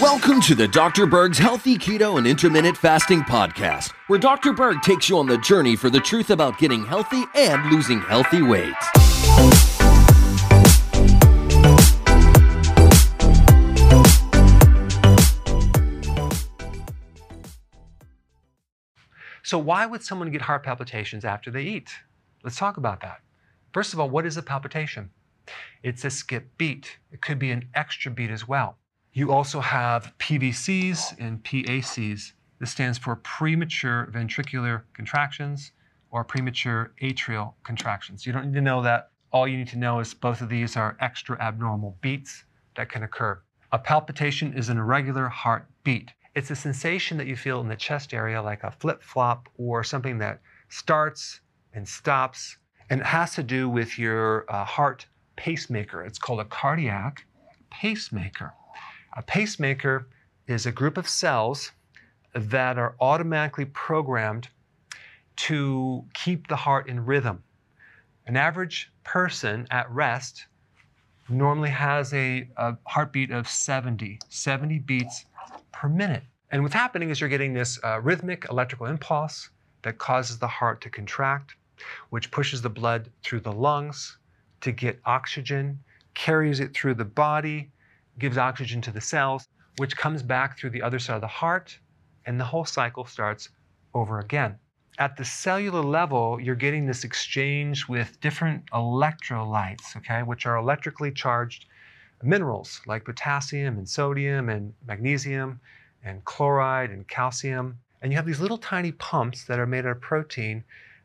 Welcome to the Dr. Berg's Healthy Keto and Intermittent Fasting Podcast, where Dr. Berg takes you on the journey for the truth about getting healthy and losing healthy weight. So, why would someone get heart palpitations after they eat? Let's talk about that. First of all, what is a palpitation? It's a skip beat. It could be an extra beat as well. You also have PVCs and PACs. This stands for premature ventricular contractions or premature atrial contractions. You don't need to know that. All you need to know is both of these are extra abnormal beats that can occur. A palpitation is an irregular heartbeat. It's a sensation that you feel in the chest area like a flip flop or something that starts and stops. And it has to do with your uh, heart pacemaker. It's called a cardiac pacemaker. A pacemaker is a group of cells that are automatically programmed to keep the heart in rhythm. An average person at rest normally has a, a, heartbeat of 70, 70 beats per minute. And what's happening is you're getting this uh, rhythmic electrical impulse that causes the heart to contract, which pushes the blood through the lungs, to get oxygen, carries it through the body, gives oxygen to the cells, which comes back through the other side of the heart, and the whole cycle starts over again. At the cellular level, you're getting this exchange with different electrolytes, okay, which are electrically charged minerals like potassium and sodium and magnesium and chloride and calcium. And you have these little tiny pumps that are made out of protein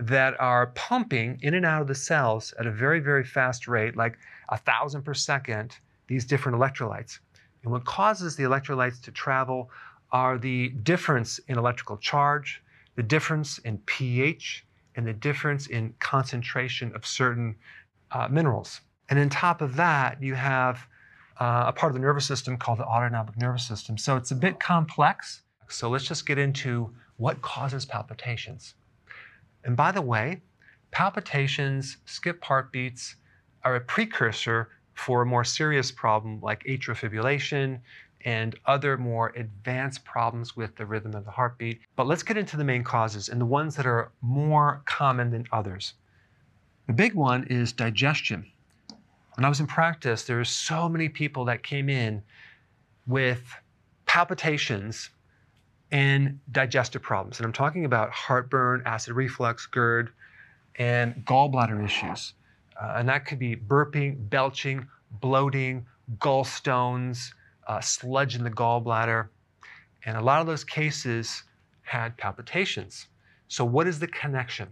that are pumping in and out of the cells at a very, very fast rate, like a thousand per second, these different electrolytes. And what causes the electrolytes to travel are the difference in electrical charge, the difference in pH, and the difference in concentration of certain uh, minerals. And on top of that, you have uh, a part of the nervous system called the autonomic nervous system. So it's a bit complex. So let's just get into what causes palpitations. And by the way, palpitations, skip heartbeats are a precursor for a more serious problem like atrial fibrillation and other more advanced problems with the rhythm of the heartbeat. But let's get into the main causes and the ones that are more common than others. The big one is digestion. When I was in practice, there were so many people that came in with palpitations and digestive problems. And I'm talking about heartburn, acid reflux, GERD, and gallbladder issues. Uh, and that could be burping, belching, bloating, gallstones, uh, sludge in the gallbladder. And a lot of those cases had palpitations. So, what is the connection?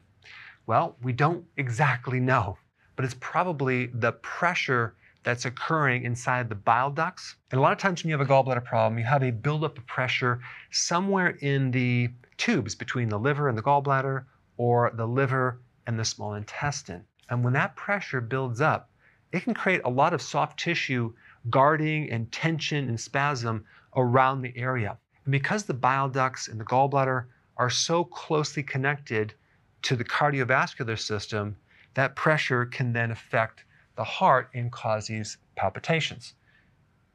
Well, we don't exactly know, but it's probably the pressure that's occurring inside the bile ducts. And a lot of times when you have a gallbladder problem, you have a buildup of pressure somewhere in the tubes between the liver and the gallbladder or the liver and the small intestine. And when that pressure builds up, it can create a lot of soft tissue guarding and tension and spasm around the area. And because the bile ducts and the gallbladder are so closely connected to the cardiovascular system, that pressure can then affect the heart and cause these palpitations.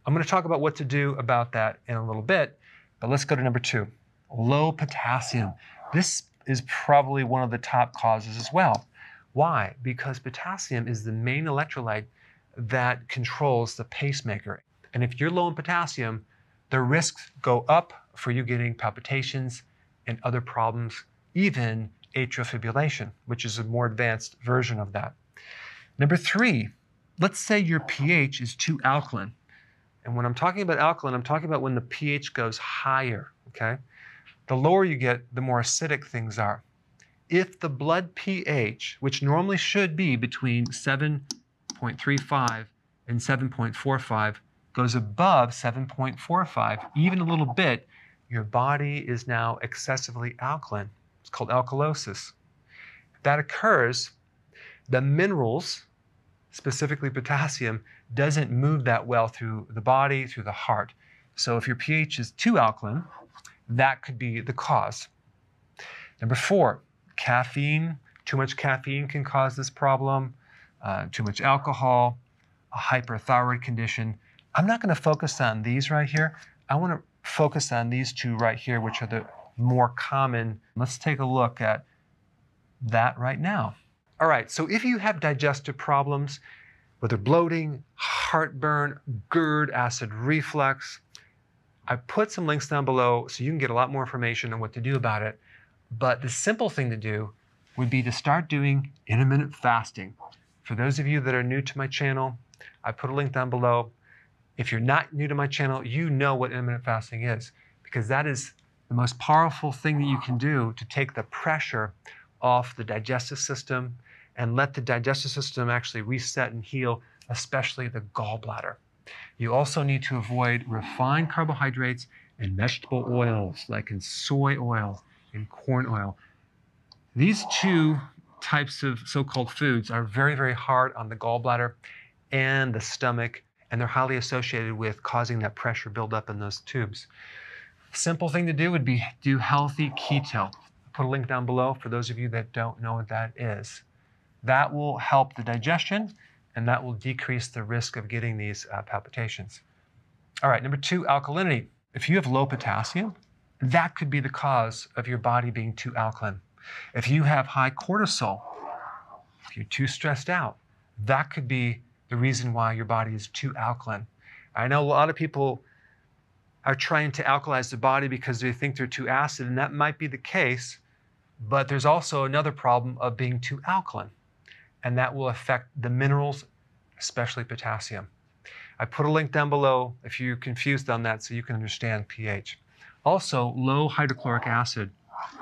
I'm going to talk about what to do about that in a little bit, but let's go to number two low potassium. This is probably one of the top causes as well. Why? Because potassium is the main electrolyte that controls the pacemaker. And if you're low in potassium, the risks go up for you getting palpitations and other problems, even atrial fibrillation, which is a more advanced version of that. Number three, let's say your pH is too alkaline. And when I'm talking about alkaline, I'm talking about when the pH goes higher, okay? The lower you get, the more acidic things are. If the blood pH, which normally should be between 7.35 and 7.45, goes above 7.45, even a little bit, your body is now excessively alkaline. It's called alkalosis. That occurs, the minerals, specifically potassium, doesn't move that well through the body, through the heart. So if your pH is too alkaline, that could be the cause. Number four, caffeine. Too much caffeine can cause this problem. Uh, too much alcohol, a hyperthyroid condition. I'm not going to focus on these right here. I want to focus on these two right here, which are the more common. Let's take a look at that right now. All right, so if you have digestive problems, whether bloating, heartburn, GERD, acid reflux, I put some links down below so you can get a lot more information on what to do about it. But the simple thing to do would be to start doing intermittent fasting. For those of you that are new to my channel, I put a link down below. If you're not new to my channel, you know what intermittent fasting is because that is the most powerful thing that you can do to take the pressure off the digestive system and let the digestive system actually reset and heal, especially the gallbladder. You also need to avoid refined carbohydrates and vegetable oils, like in soy oil and corn oil. These two types of so called foods are very, very hard on the gallbladder and the stomach, and they're highly associated with causing that pressure buildup in those tubes. Simple thing to do would be do healthy keto. Put a link down below for those of you that don't know what that is. That will help the digestion and that will decrease the risk of getting these uh, palpitations. All right, number two, alkalinity. If you have low potassium, that could be the cause of your body being too alkaline. If you have high cortisol, if you're too stressed out, that could be the reason why your body is too alkaline. I know a lot of people are trying to alkalize the body because they think they're too acid, and that might be the case, but there's also another problem of being too alkaline and that will affect the minerals, especially potassium. I put a link down below if you're confused on that so you can understand pH. Also, low hydrochloric acid,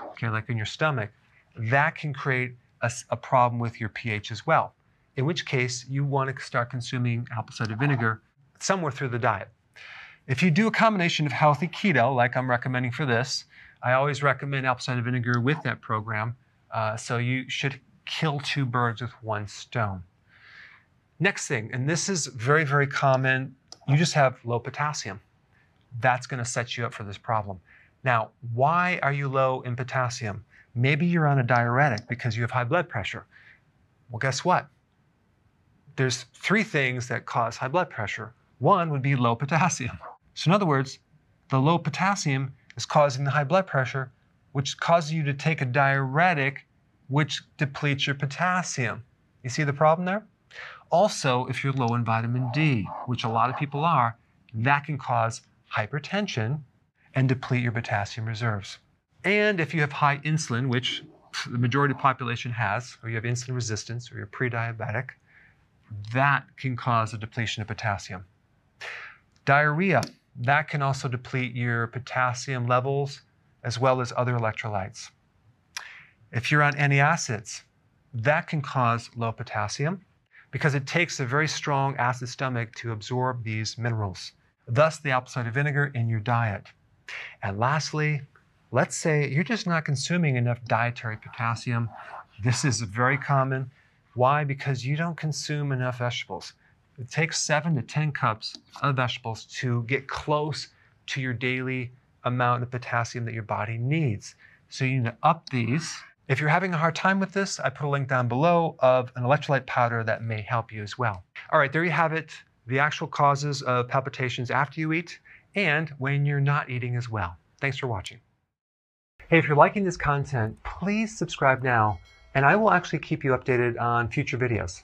okay, like in your stomach, that can create a, a problem with your pH as well, in which case you want to start consuming apple cider vinegar somewhere through the diet. If you do a combination of healthy keto, like I'm recommending for this, I always recommend apple cider vinegar with that program. Uh, so you should kill two birds with one stone. Next thing, and this is very, very common, you just have low potassium. That's going to set you up for this problem. Now, why are you low in potassium? Maybe you're on a diuretic because you have high blood pressure. Well, guess what? There's three things that cause high blood pressure. One would be low potassium. So, in other words, the low potassium is causing the high blood pressure, which causes you to take a diuretic which depletes your potassium. You see the problem there? Also, if you're low in vitamin D, which a lot of people are, that can cause hypertension and deplete your potassium reserves. And if you have high insulin, which the majority of the population has, or you have insulin resistance, or you're pre-diabetic, that can cause a depletion of potassium. Diarrhea, that can also deplete your potassium levels as well as other electrolytes. If you're on antacids, that can cause low potassium because it takes a very strong acid stomach to absorb these minerals. Thus, the apple cider vinegar in your diet. And lastly, let's say you're just not consuming enough dietary potassium. This is very common. Why? Because you don't consume enough vegetables. It takes seven to 10 cups of vegetables to get close to your daily amount of potassium that your body needs. So you need to up these if you're having a hard time with this, I put a link down below of an electrolyte powder that may help you as well. All right, there you have it, the actual causes of palpitations after you eat and when you're not eating as well. Thanks for watching. Hey, if you're liking this content, please subscribe now, and I will actually keep you updated on future videos.